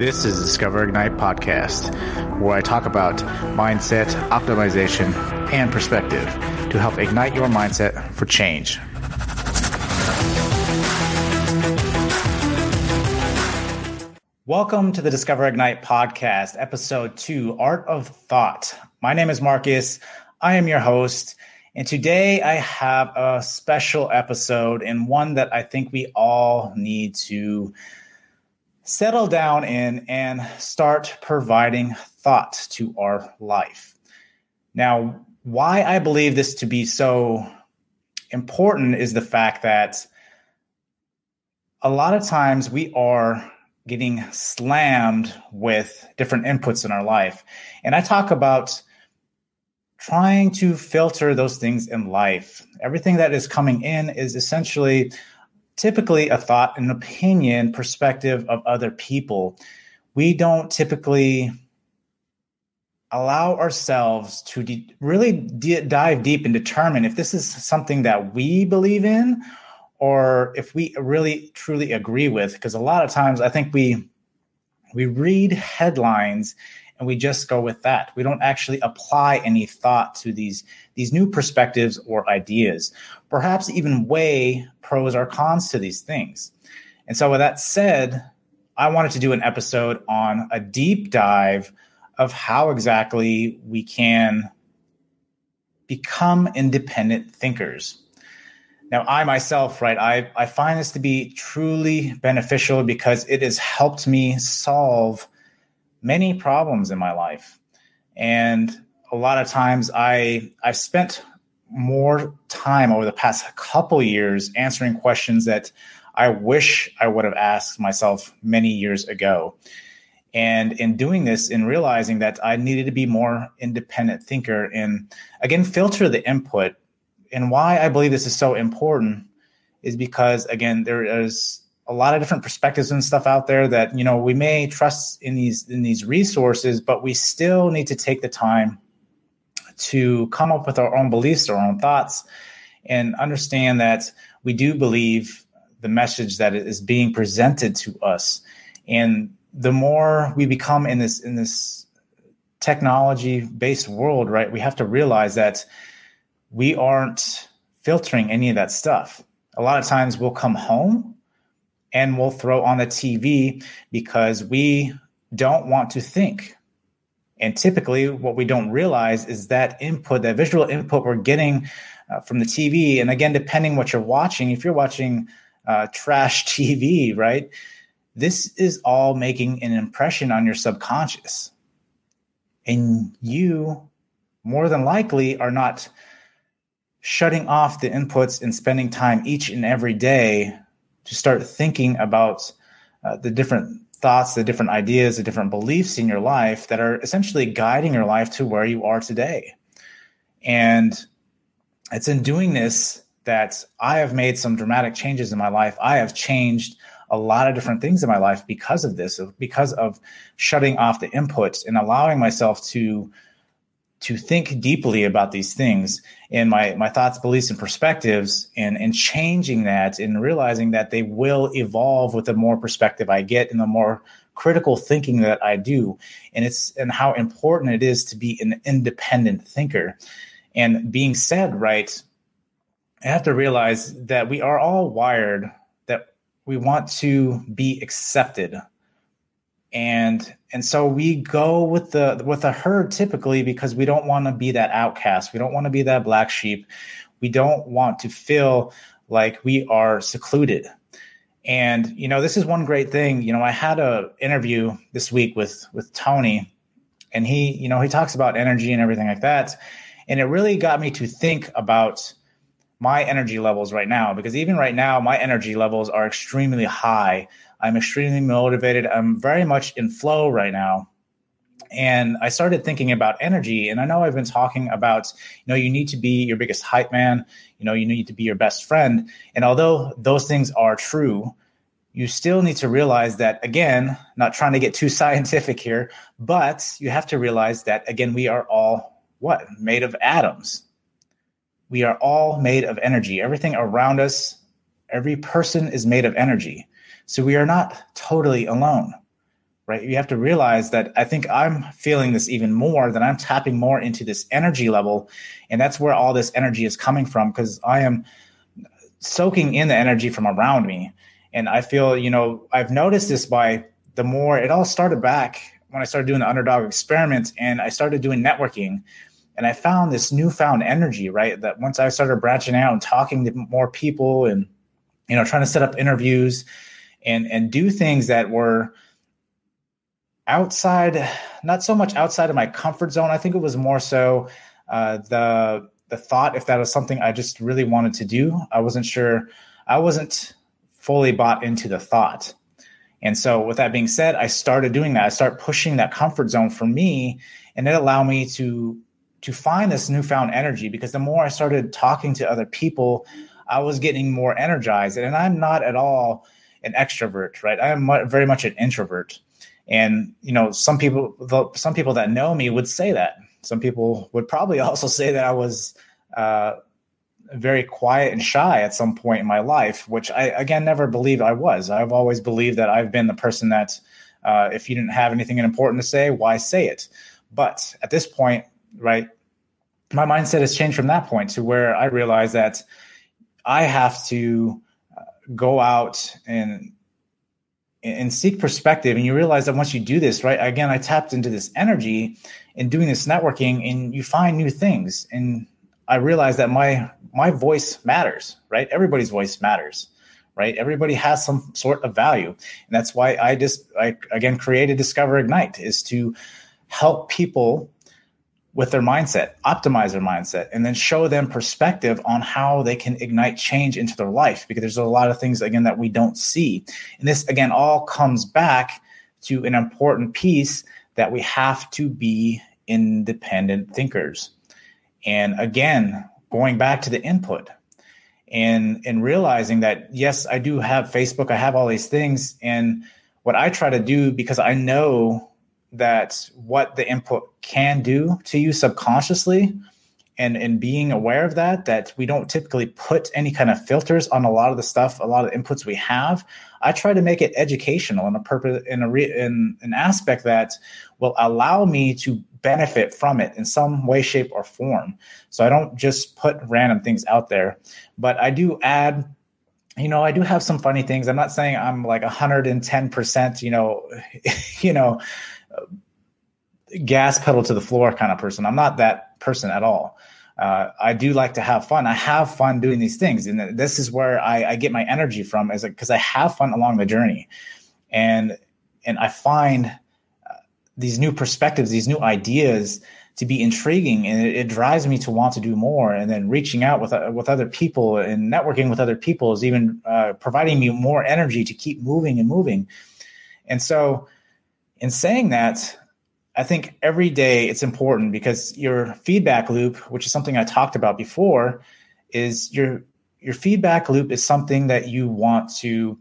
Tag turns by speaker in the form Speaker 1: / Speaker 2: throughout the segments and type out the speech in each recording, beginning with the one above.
Speaker 1: This is Discover Ignite podcast, where I talk about mindset, optimization, and perspective to help ignite your mindset for change. Welcome to the Discover Ignite podcast, episode two Art of Thought. My name is Marcus. I am your host. And today I have a special episode and one that I think we all need to settle down in and start providing thought to our life. Now, why I believe this to be so important is the fact that a lot of times we are getting slammed with different inputs in our life. And I talk about trying to filter those things in life. Everything that is coming in is essentially typically a thought, an opinion, perspective of other people. We don't typically allow ourselves to de- really de- dive deep and determine if this is something that we believe in or if we really truly agree with because a lot of times i think we we read headlines and we just go with that. We don't actually apply any thought to these these new perspectives or ideas. Perhaps even weigh pros or cons to these things. And so with that said i wanted to do an episode on a deep dive of how exactly we can become independent thinkers. Now, I myself, right, I, I find this to be truly beneficial because it has helped me solve many problems in my life. And a lot of times I I've spent more time over the past couple years answering questions that I wish I would have asked myself many years ago. And in doing this, in realizing that I needed to be more independent thinker and again filter the input. And why I believe this is so important is because again, there is a lot of different perspectives and stuff out there that you know we may trust in these in these resources but we still need to take the time to come up with our own beliefs our own thoughts and understand that we do believe the message that is being presented to us. And the more we become in this in this technology based world right we have to realize that we aren't filtering any of that stuff. A lot of times we'll come home and we'll throw on the TV because we don't want to think. And typically, what we don't realize is that input, that visual input we're getting uh, from the TV. And again, depending what you're watching, if you're watching uh, trash TV, right, this is all making an impression on your subconscious. And you, more than likely, are not shutting off the inputs and spending time each and every day to start thinking about uh, the different thoughts, the different ideas, the different beliefs in your life that are essentially guiding your life to where you are today. And it's in doing this that I have made some dramatic changes in my life. I have changed a lot of different things in my life because of this, because of shutting off the inputs and allowing myself to to think deeply about these things and my my thoughts, beliefs, and perspectives, and and changing that and realizing that they will evolve with the more perspective I get and the more critical thinking that I do, and it's and how important it is to be an independent thinker. And being said, right, I have to realize that we are all wired that we want to be accepted and and so we go with the with the herd typically because we don't want to be that outcast. We don't want to be that black sheep. We don't want to feel like we are secluded. And you know this is one great thing. You know i had a interview this week with with tony and he you know he talks about energy and everything like that. And it really got me to think about my energy levels right now because even right now my energy levels are extremely high I'm extremely motivated. I'm very much in flow right now. And I started thinking about energy. And I know I've been talking about, you know, you need to be your biggest hype man, you know, you need to be your best friend. And although those things are true, you still need to realize that, again, not trying to get too scientific here, but you have to realize that, again, we are all what? Made of atoms. We are all made of energy. Everything around us, every person is made of energy. So we are not totally alone, right? You have to realize that I think I'm feeling this even more, that I'm tapping more into this energy level. And that's where all this energy is coming from because I am soaking in the energy from around me. And I feel, you know, I've noticed this by the more it all started back when I started doing the underdog experiments and I started doing networking. And I found this newfound energy, right? That once I started branching out and talking to more people and, you know, trying to set up interviews and and do things that were outside, not so much outside of my comfort zone. I think it was more so uh, the the thought if that was something I just really wanted to do. I wasn't sure. I wasn't fully bought into the thought. And so, with that being said, I started doing that. I start pushing that comfort zone for me, and it allowed me to to find this newfound energy. Because the more I started talking to other people, I was getting more energized. And I'm not at all an extrovert, right? I am very much an introvert. And you know, some people, some people that know me would say that. Some people would probably also say that I was uh, very quiet and shy at some point in my life, which I again never believed I was. I've always believed that I've been the person that, uh, if you didn't have anything important to say, why say it? But at this point, right, my mindset has changed from that point to where I realize that I have to uh, go out and and seek perspective. And you realize that once you do this right again i tapped into this energy and doing this networking and you find new things. And i realized that my my voice matters right? Everybody's voice matters right? Everybody has some sort of value. And that's why i just i again created discover ignite is to help people with their mindset, optimize their mindset, and then show them perspective on how they can ignite change into their life. Because there's a lot of things, again, that we don't see. And this, again, all comes back to an important piece that we have to be independent thinkers. And again, going back to the input and and realizing that yes, I do have Facebook, I have all these things, and what I try to do because I know that what the input can do to you subconsciously and and being aware of that that we don't typically put any kind of filters on a lot of the stuff a lot of inputs we have. I try to make it educational in a purpose in a re, in an aspect that will allow me to benefit from it in some way shape or form. So i don't just put random things out there but i do add you know i do have some funny things. I'm not saying i'm like 110% you know you know gas pedal to the floor kind of person. I'm not that person at all. Uh, I do like to have fun. I have fun doing these things, and this is where I, I get my energy from, is because I have fun along the journey, and and I find uh, these new perspectives, these new ideas to be intriguing, and it, drives me to want to do more. And then reaching out with uh, with other people and networking with other people is even uh, providing me more energy to keep moving and moving. And so, in saying that, I think every day it's important because your feedback loop, which is something I talked about before, is your your feedback loop is something that you want to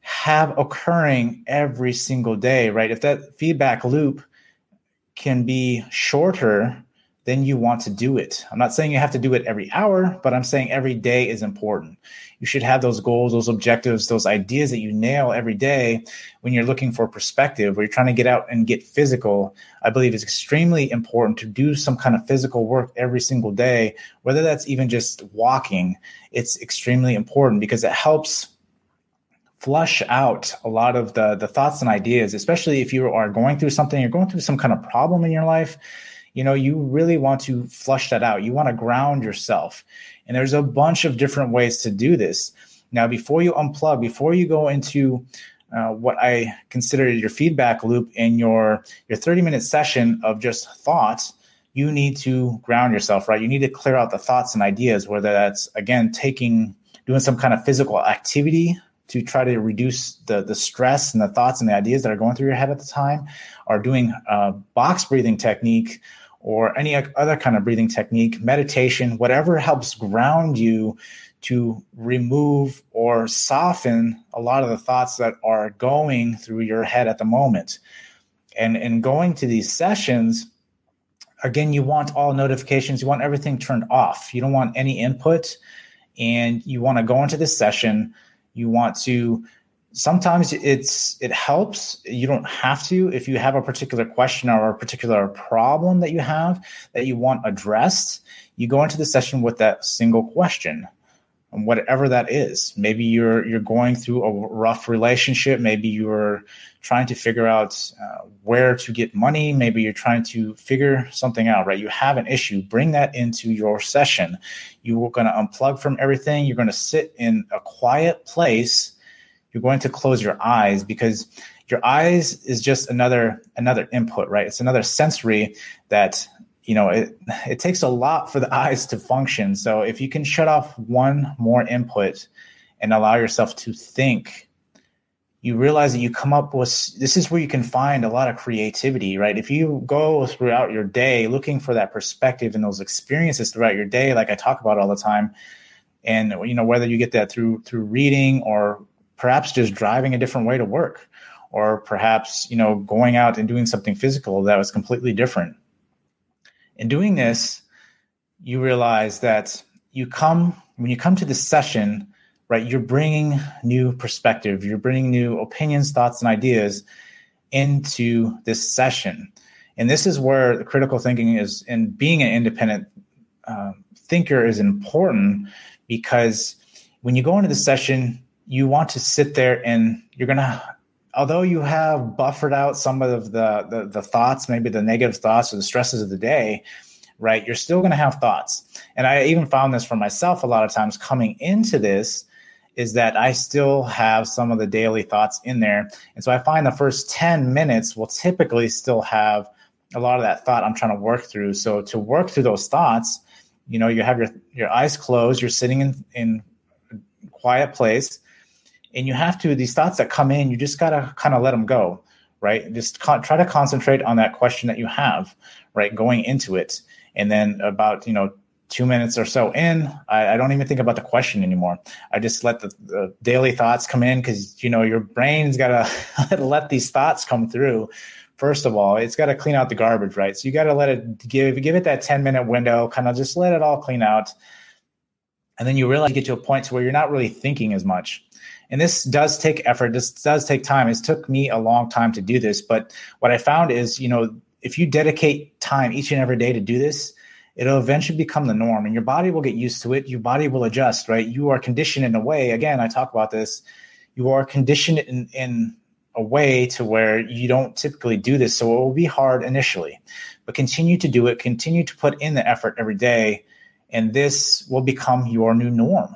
Speaker 1: have occurring every single day, right? If that feedback loop can be shorter then you want to do it. I'm not saying you have to do it every hour, but I'm saying every day is important. You should have those goals, those objectives, those ideas that you nail every day when you're looking for perspective, or you're trying to get out and get physical. I believe it's extremely important to do some kind of physical work every single day, whether that's even just walking. It's extremely important because it helps flush out a lot of the the thoughts and ideas, especially if you are going through something, you're going through some kind of problem in your life you know you really want to flush that out. You want to ground yourself. And there's a bunch of different ways to do this. Now before you unplug before you go into uh, what i consider your feedback loop in your your 30 minute session of just thoughts you need to ground yourself right? You need to clear out the thoughts and ideas whether that's again taking doing some kind of physical activity to try to reduce the the stress and the thoughts and the ideas that are going through your head at the time or doing a box breathing technique or any other kind of breathing technique, meditation, whatever helps ground you to remove or soften a lot of the thoughts that are going through your head at the moment. And in going to these sessions, again, you want all notifications, you want everything turned off. You don't want any input. And you want to go into this session, you want to sometimes it's it helps. You don't have to. If you have a particular question or a particular problem that you have that you want addressed you go into the session with that single question whatever that is. Maybe you're you're going through a rough relationship. Maybe you're trying to figure out uh, where to get money. Maybe you're trying to figure something out right? You have an issue. Bring that into your session. You're going to unplug from everything. You're going to sit in a quiet place you're going to close your eyes because your eyes is just another another input right? It's another sensory that you know it it takes a lot for the eyes to function. So if you can shut off one more input and allow yourself to think you realize that you come up with this is where you can find a lot of creativity right? If you go throughout your day looking for that perspective and those experiences throughout your day like i talk about all the time and you know whether you get that through through reading or perhaps just driving a different way to work or perhaps you know going out and doing something physical that was completely different. In doing this you realize that you come when you come to this session right you're bringing new perspective you're bringing new opinions thoughts and ideas into this session. And this is where the critical thinking is and being an independent uh, thinker is important because when you go into the session you want to sit there and you're gonna although you have buffered out some of the, the, the thoughts maybe the negative thoughts or the stresses of the day right you're still to have thoughts. And i even found this for myself a lot of times coming into this is that i still have some of the daily thoughts in there. And so i find the first 10 minutes will typically still have a lot of that thought i'm trying to work through. So to work through those thoughts you know you have your your eyes closed you're sitting in in quiet place and you have to these thoughts that come in you just got to kind of let them go right? Just con- try to concentrate on that question that you have right going into it. And then about you know two minutes or so in I, I don't even think about the question anymore. I just let the, the daily thoughts come in because you know your brain's got to let these thoughts come through. First of all it's got to clean out the garbage right? So you got to let it give give it that 10 minute window kind of just let it all clean out. And then you realize you get to a point to where you're not really thinking as much and this does take effort. This does take time. It took me a long time to do this. But what i found is you know if you dedicate time each and every day to do this it'll eventually become the norm and your body will get used to it. Your body will adjust right? You are conditioned in a way. Again i talk about this. You are conditioned in, in a way to where you don't typically do this. So it will be hard initially but continue to do it. Continue to put in the effort every day. And this will become your new norm.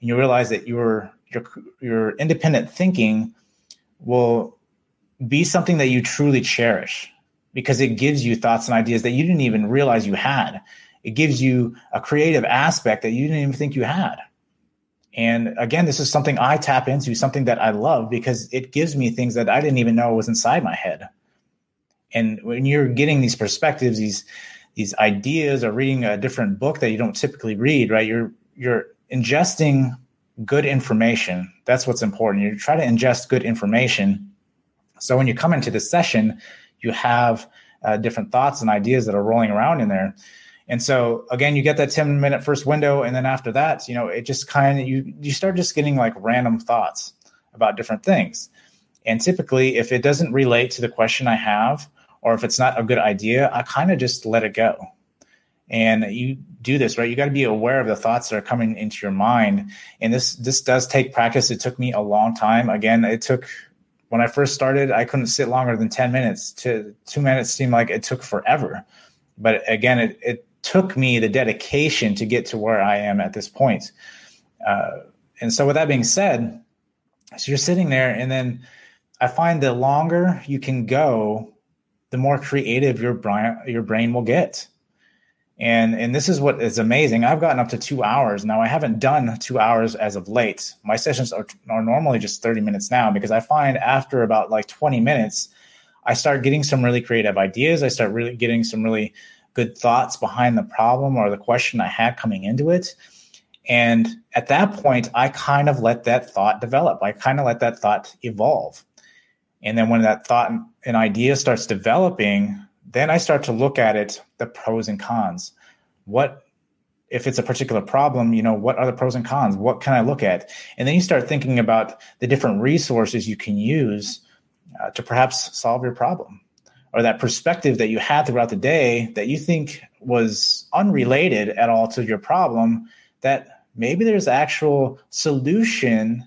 Speaker 1: And you realize that you're your your independent thinking will be something that you truly cherish because it gives you thoughts and ideas that you didn't even realize you had. It gives you a creative aspect that you didn't even think you had. And again, this is something I tap into, something that I love because it gives me things that I didn't even know was inside my head. And when you're getting these perspectives, these these ideas, or reading a different book that you don't typically read, right? You're you're ingesting good information. That's what's important. You try to ingest good information. So when you come into the session, you have uh, different thoughts and ideas that are rolling around in there. And so again, you get that 10 minute first window. And then after that, you know, it just kind of, you, you start just getting like random thoughts about different things. And typically, if it doesn't relate to the question I have, or if it's not a good idea, I kind of just let it go and you do this right? You got to be aware of the thoughts that are coming into your mind. And this this does take practice. It took me a long time. Again it took when i first started i couldn't sit longer than 10 minutes. To two minutes seemed like it took forever. But again it, it took me the dedication to get to where i am at this point. Uh, and so with that being said so you're sitting there and then i find the longer you can go the more creative your brain your brain will get and and this is what is amazing. I've gotten up to two hours now. I haven't done two hours as of late. My sessions are, are normally just 30 minutes now because I find after about like 20 minutes, I start getting some really creative ideas. I start really getting some really good thoughts behind the problem or the question I had coming into it. And at that point, I kind of let that thought develop. I kind of let that thought evolve. And then when that thought and idea starts developing, then I start to look at it, the pros and cons. What if it's a particular problem, you know, what are the pros and cons? What can I look at? And then you start thinking about the different resources you can use uh, to perhaps solve your problem or that perspective that you had throughout the day that you think was unrelated at all to your problem that maybe there's actual solution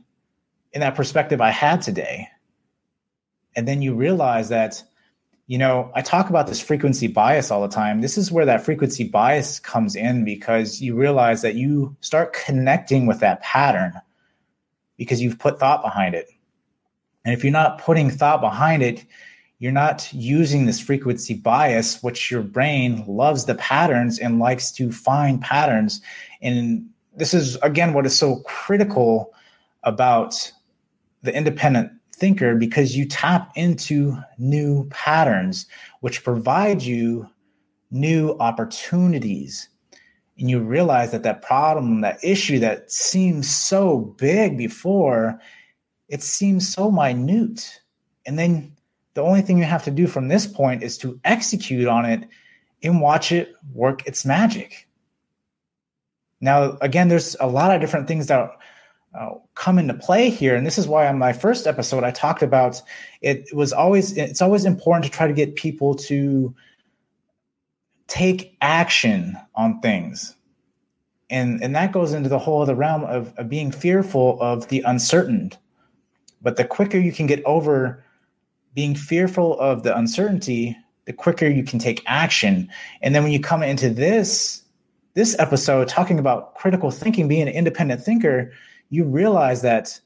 Speaker 1: in that perspective I had today. And then you realize that you know, I talk about this frequency bias all the time. This is where that frequency bias comes in because you realize that you start connecting with that pattern because you've put thought behind it. And if you're not putting thought behind it, you're not using this frequency bias, which your brain loves the patterns and likes to find patterns. And this is, again, what is so critical about the independent thinker because you tap into new patterns, which provide you new opportunities. And you realize that that problem, that issue that seems so big before, it seems so minute. And then the only thing you have to do from this point is to execute on it and watch it work its magic. Now, again, there's a lot of different things that uh, come into play here. And this is why on my first episode i talked about it was always it's always important to try to get people to take action on things. And and that goes into the whole other realm of, of being fearful of the uncertain. But the quicker you can get over being fearful of the uncertainty the quicker you can take action. And then when you come into this this episode talking about critical thinking being an independent thinker you realize that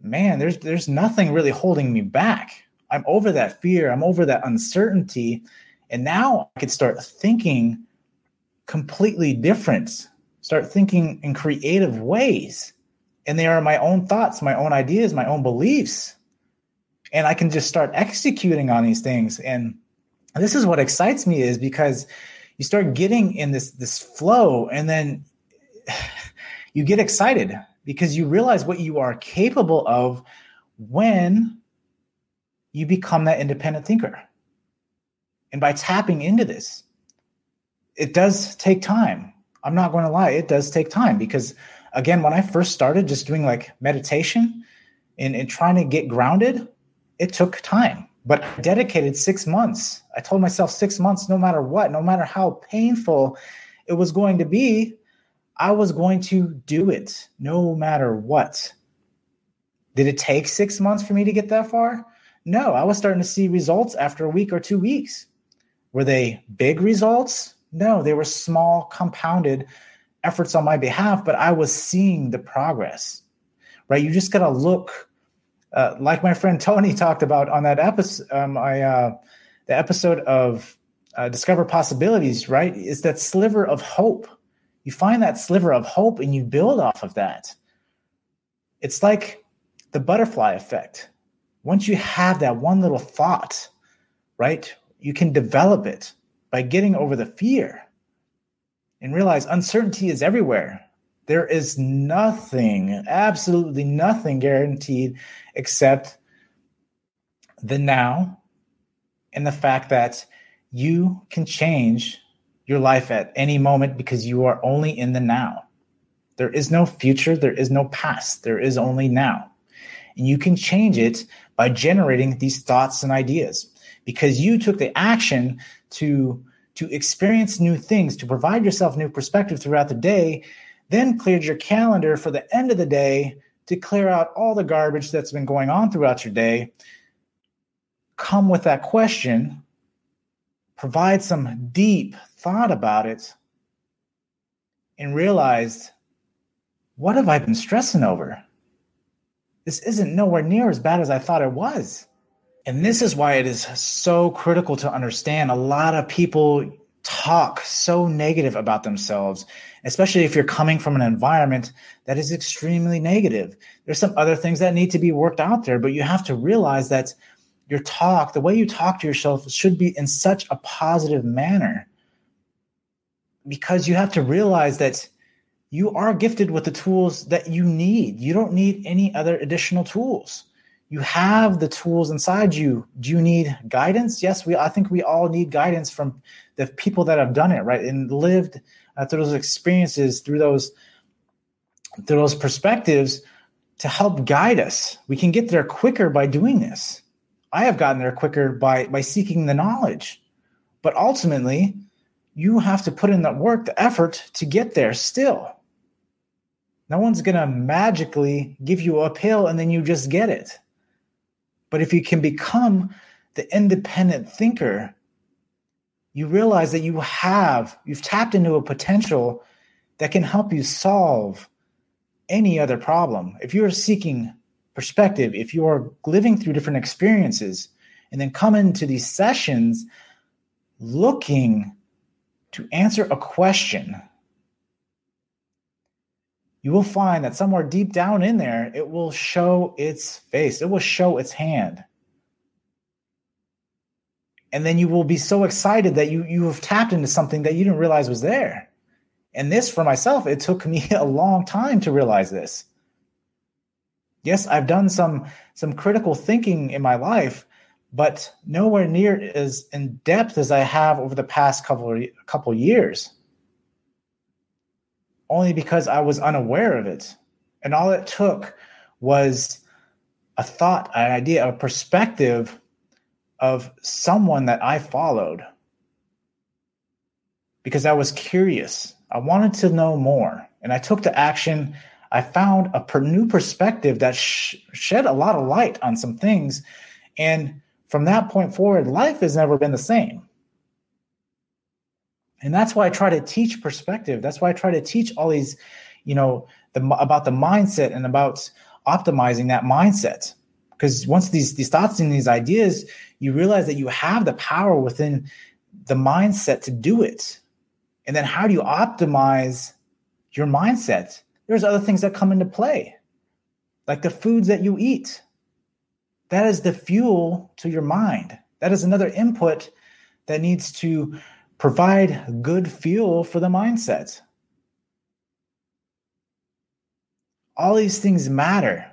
Speaker 1: man there's there's nothing really holding me back. I'm over that fear. I'm over that uncertainty. And now i could start thinking completely different start thinking in creative ways. And they are my own thoughts my own ideas my own beliefs. And i can just start executing on these things. And this is what excites me is because you start getting in this this flow and then you get excited because you realize what you are capable of when you become that independent thinker. And by tapping into this, it does take time. I'm not going to lie, it does take time because, again, when I first started just doing like meditation and, and trying to get grounded, it took time. But I dedicated six months. I told myself six months, no matter what, no matter how painful it was going to be, I was going to do it no matter what. Did it take six months for me to get that far? No, I was starting to see results after a week or two weeks. Were they big results? No, they were small, compounded efforts on my behalf, but I was seeing the progress, right? You just got to look, uh, like my friend Tony talked about on that episode, um, I, uh, the episode of uh, Discover Possibilities, right? Is that sliver of hope you find that sliver of hope and you build off of that. It's like the butterfly effect. Once you have that one little thought, right, you can develop it by getting over the fear and realize uncertainty is everywhere. There is nothing, absolutely nothing guaranteed except the now and the fact that you can change your life at any moment because you are only in the now. There is no future, there is no past, there is only now. And you can change it by generating these thoughts and ideas because you took the action to to experience new things, to provide yourself new perspective throughout the day, then cleared your calendar for the end of the day to clear out all the garbage that's been going on throughout your day. Come with that question, provide some deep thought about it and realized what have I been stressing over? This isn't nowhere near as bad as I thought it was. And this is why it is so critical to understand. A lot of people talk so negative about themselves, especially if you're coming from an environment that is extremely negative. There's some other things that need to be worked out there, but you have to realize that your talk, the way you talk to yourself, should be in such a positive manner because you have to realize that you are gifted with the tools that you need. You don't need any other additional tools. you have the tools inside you. Do you need guidance? Yes, we I think we all need guidance from the people that have done it, right? And lived uh, through those experiences, through those through those perspectives to help guide us. We can get there quicker by doing this. I have gotten there quicker by by seeking the knowledge. But ultimately, you have to put in the work, the effort to get there still. No one's going to magically give you a pill and then you just get it. But if you can become the independent thinker, you realize that you have, you've tapped into a potential that can help you solve any other problem. If you're seeking perspective, if you are living through different experiences and then come into these sessions looking to answer a question, you will find that somewhere deep down in there, it will show its face, it will show its hand. And then you will be so excited that you, you have tapped into something that you didn't realize was there. And this, for myself, it took me a long time to realize this. Yes, I've done some some critical thinking in my life, but nowhere near as in depth as I have over the past couple couple years only because I was unaware of it. And all it took was a thought, an idea, a perspective of someone that I followed because I was curious. I wanted to know more. And I took the action. I found a new perspective that sh- shed a lot of light on some things. And from that point forward, life has never been the same. And that's why I try to teach perspective. That's why I try to teach all these, you know, the, about the mindset and about optimizing that mindset. Because once these these thoughts and these ideas, you realize that you have the power within the mindset to do it. And then how do you optimize your mindset? There's other things that come into play, like the foods that you eat. That is the fuel to your mind. That is another input that needs to provide good fuel for the mindset. All these things matter.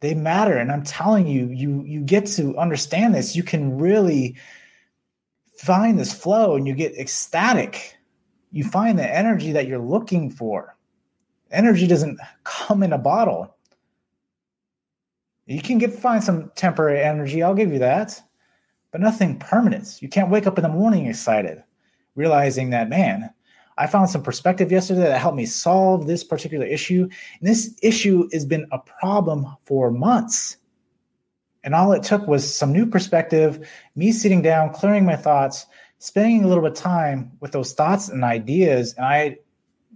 Speaker 1: They matter. And I'm telling you, you, you get to understand this. You can really find this flow and you get ecstatic. You find the energy that you're looking for. Energy doesn't come in a bottle. You can get find some temporary energy, I'll give you that, but nothing permanent. You can't wake up in the morning excited realizing that, man, I found some perspective yesterday that helped me solve this particular issue. And this issue has been a problem for months. And all it took was some new perspective, me sitting down, clearing my thoughts, spending a little bit of time with those thoughts and ideas, and I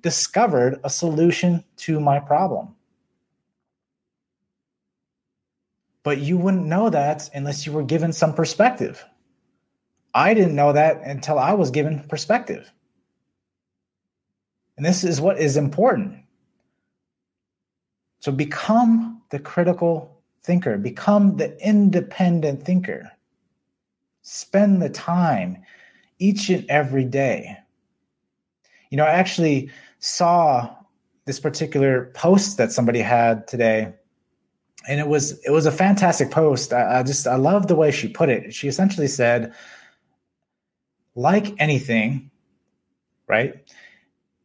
Speaker 1: discovered a solution to my problem. But you wouldn't know that unless you were given some perspective. I didn't know that until I was given perspective. And this is what is important. So become the critical thinker, become the independent thinker. Spend the time each and every day. You know, I actually saw this particular post that somebody had today and it was it was a fantastic post I, I just i love the way she put it she essentially said like anything, right?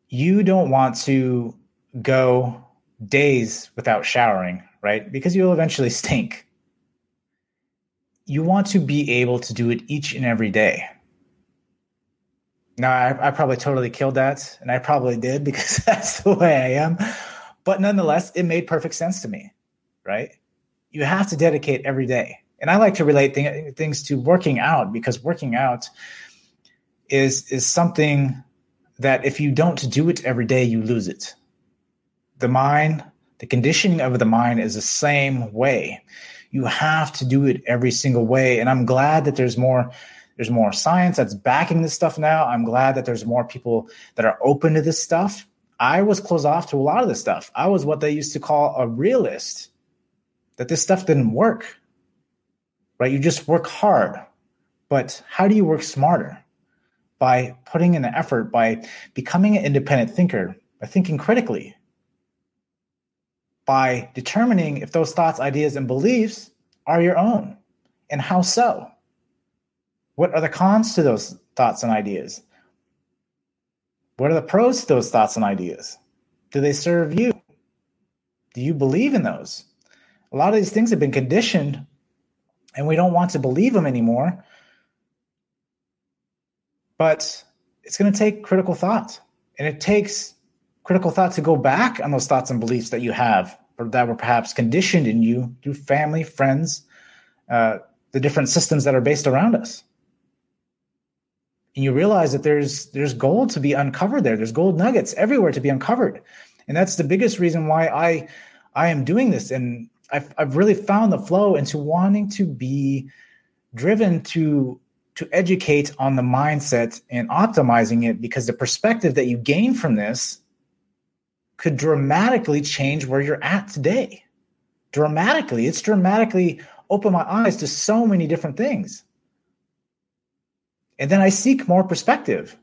Speaker 1: You don't want to go days without showering, right? Because you'll eventually stink. You want to be able to do it each and every day. Now, I, I probably totally killed that, and I probably did because that's the way I am. But nonetheless, it made perfect sense to me, right? You have to dedicate every day. And I like to relate th- things to working out because working out is is something that if you don't do it every day, you lose it. The mind, the conditioning of the mind is the same way. You have to do it every single way. And I'm glad that there's more there's more science that's backing this stuff now. I'm glad that there's more people that are open to this stuff. I was closed off to a lot of this stuff. I was what they used to call a realist. That this stuff didn't work. Right? You just work hard. But how do you work smarter? by putting in the effort, by becoming an independent thinker, by thinking critically, by determining if those thoughts, ideas, and beliefs are your own. And how so? What are the cons to those thoughts and ideas? What are the pros to those thoughts and ideas? Do they serve you? Do you believe in those? A lot of these things have been conditioned and we don't want to believe them anymore. But it's going to take critical thought. And it takes critical thought to go back on those thoughts and beliefs that you have or that were perhaps conditioned in you through family, friends, uh, the different systems that are based around us. And you realize that there's there's gold to be uncovered there. There's gold nuggets everywhere to be uncovered. And that's the biggest reason why I I am doing this. And I've I've really found the flow into wanting to be driven to to educate on the mindset and optimizing it because the perspective that you gain from this could dramatically change where you're at today. Dramatically. It's dramatically opened my eyes to so many different things. And then I seek more perspective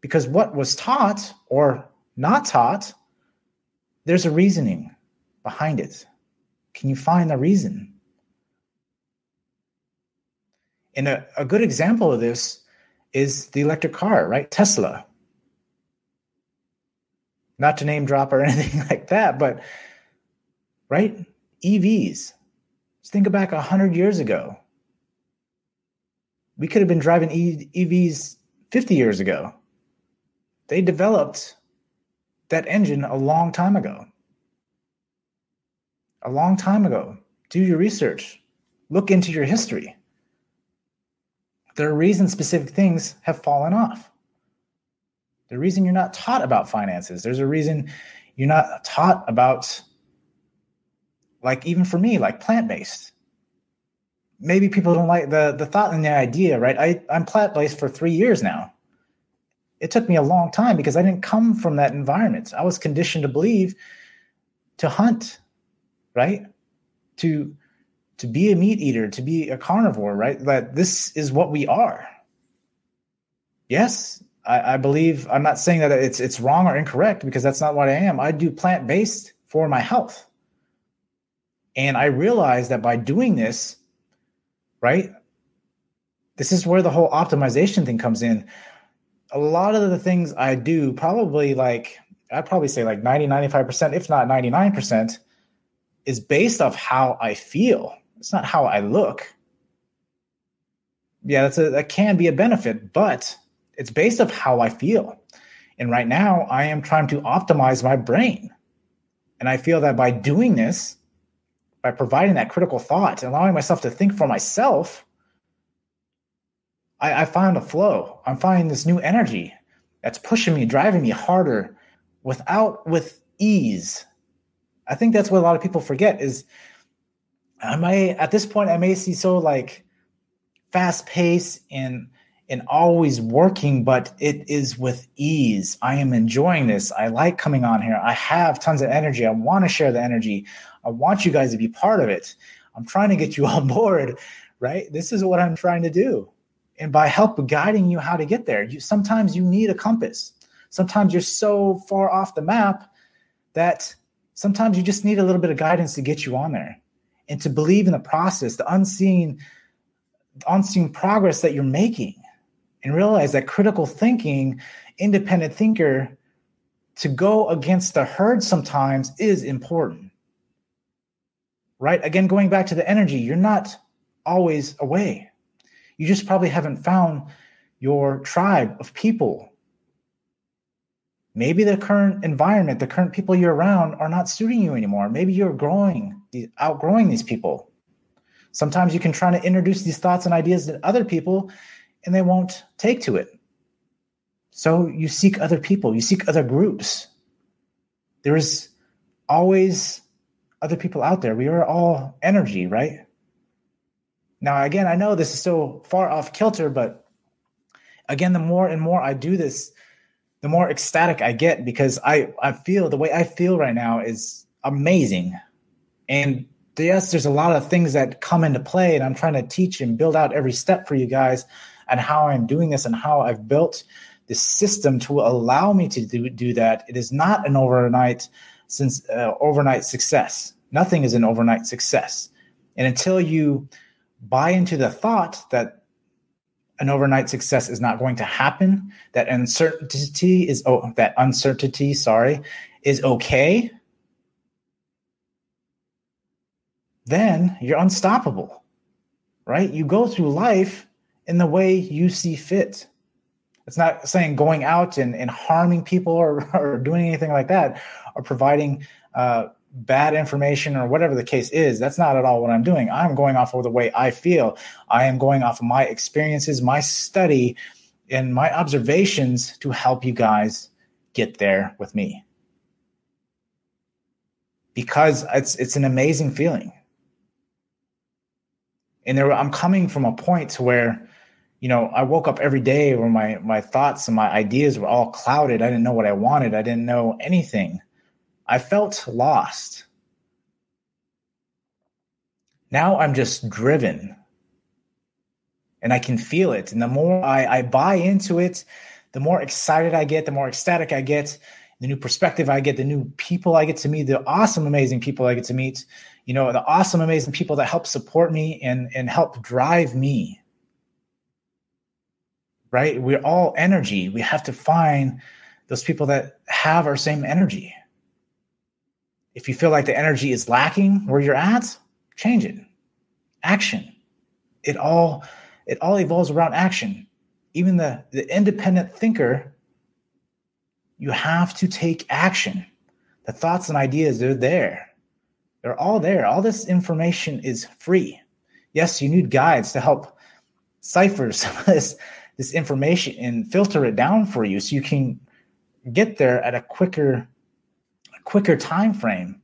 Speaker 1: because what was taught or not taught, there's a reasoning behind it. Can you find the reason? And a, a good example of this is the electric car, right? Tesla. Not to name drop or anything like that, but right? EVs. Just think back 100 years ago. We could have been driving EVs 50 years ago. They developed that engine a long time ago. A long time ago. Do your research, look into your history there are reasons specific things have fallen off. The reason you're not taught about finances, there's a reason you're not taught about, like, even for me, like plant based. Maybe people don't like the, the thought and the idea, right? I, I'm plant based for three years now. It took me a long time because I didn't come from that environment. I was conditioned to believe to hunt, right? To to be a meat eater, to be a carnivore, right? That this is what we are. Yes, I, I, believe I'm not saying that it's it's wrong or incorrect because that's not what I am. I do plant based for my health, and I realize that by doing this, right, this is where the whole optimization thing comes in. A lot of the things I do, probably like I'd probably say like 90, 95%, if not 99%, is based off how I feel it's not how I look. Yeah, that's a that can be a benefit, but it's based off how I feel. And right now, I am trying to optimize my brain. And I feel that by doing this, by providing that critical thought, allowing myself to think for myself, I, I found a flow. I'm finding this new energy that's pushing me, driving me harder without with ease. I think that's what a lot of people forget is I may at this point I may see so like fast pace and and always working, but it is with ease. I am enjoying this. I like coming on here. I have tons of energy. I want to share the energy. I want you guys to be part of it. I'm trying to get you on board, right? This is what I'm trying to do. And by help guiding you how to get there, you sometimes you need a compass. Sometimes you're so far off the map that sometimes you just need a little bit of guidance to get you on there and to believe in the process, the unseen, unseen progress that you're making, and realize that critical thinking, independent thinker, to go against the herd sometimes is important. Right? Again, going back to the energy, you're not always away. You just probably haven't found your tribe of people maybe the current environment, the current people you're around are not suiting you anymore. Maybe you're growing, outgrowing these people. Sometimes you can try to introduce these thoughts and ideas to other people and they won't take to it. So you seek other people, you seek other groups. There is always other people out there. We are all energy, right? Now, again, I know this is so far off kilter, but again, the more and more I do this, the more ecstatic I get because I I feel the way I feel right now is amazing. And yes, there's a lot of things that come into play, and I'm trying to teach and build out every step for you guys and how I'm doing this and how I've built this system to allow me to do, do that. It is not an overnight since uh, overnight success. Nothing is an overnight success. And until you buy into the thought that an overnight success is not going to happen, that uncertainty is oh that uncertainty, sorry, is okay, then you're unstoppable. Right? You go through life in the way you see fit. It's not saying going out and, and harming people or, or doing anything like that or providing uh, bad information or whatever the case is. That's not at all what I'm doing. I'm going off of the way I feel. I am going off of my experiences, my study, and my observations to help you guys get there with me. Because it's it's an amazing feeling. And there I'm coming from a point to where you know, I woke up every day where my my thoughts and my ideas were all clouded. I didn't know what I wanted. I didn't know anything. I felt lost. Now I'm just driven and I can feel it. And the more I, I buy into it, the more excited I get, the more ecstatic I get, the new perspective I get, the new people I get to meet, the awesome, amazing people I get to meet, you know, the awesome, amazing people that help support me and, and help drive me. Right? We're all energy. We have to find those people that have our same energy. If you feel like the energy is lacking where you're at, change it. Action. It all it all evolves around action. Even the, the independent thinker, you have to take action. The thoughts and ideas, they're there. They're all there. All this information is free. Yes, you need guides to help cipher some of this, this information and filter it down for you so you can get there at a quicker quicker time frame,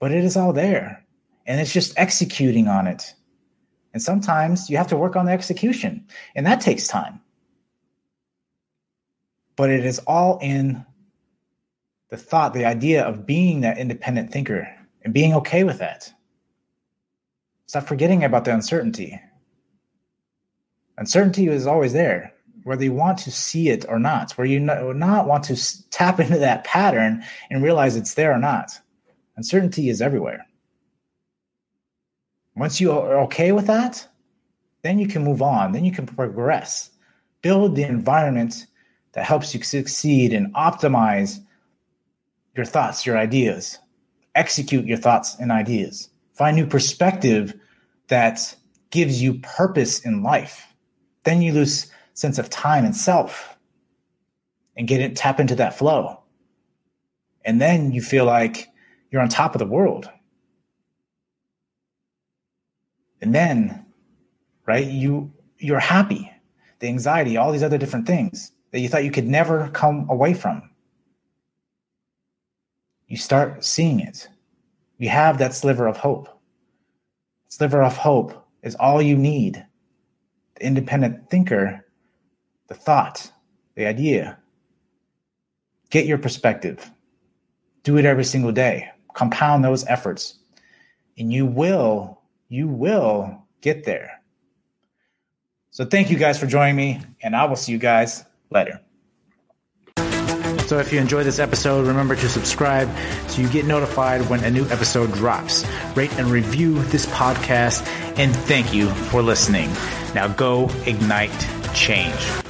Speaker 1: but it is all there. And it's just executing on it. And sometimes you have to work on the execution, and that takes time. But it is all in the thought, the idea of being that independent thinker and being okay with that. Stop forgetting about the uncertainty. Uncertainty is always there whether you want to see it or not, where you not want to tap into that pattern and realize it's there or not. Uncertainty is everywhere. Once you are okay with that, then you can move on, then you can progress, build the environment that helps you succeed and optimize your thoughts, your ideas, execute your thoughts and ideas, find new perspective that gives you purpose in life. Then you lose sense of time and self and get it tap into that flow. And then you feel like you're on top of the world. And then right you you're happy. The anxiety all these other different things that you thought you could never come away from. You start seeing it. You have that sliver of hope. Sliver of hope is all you need. The independent thinker the thought, the idea. Get your perspective. Do it every single day. Compound those efforts. And you will, you will get there. So thank you guys for joining me, and I will see you guys later. So if you enjoyed this episode, remember to subscribe so you get notified when a new episode drops. Rate and review this podcast, and thank you for listening. Now go ignite change.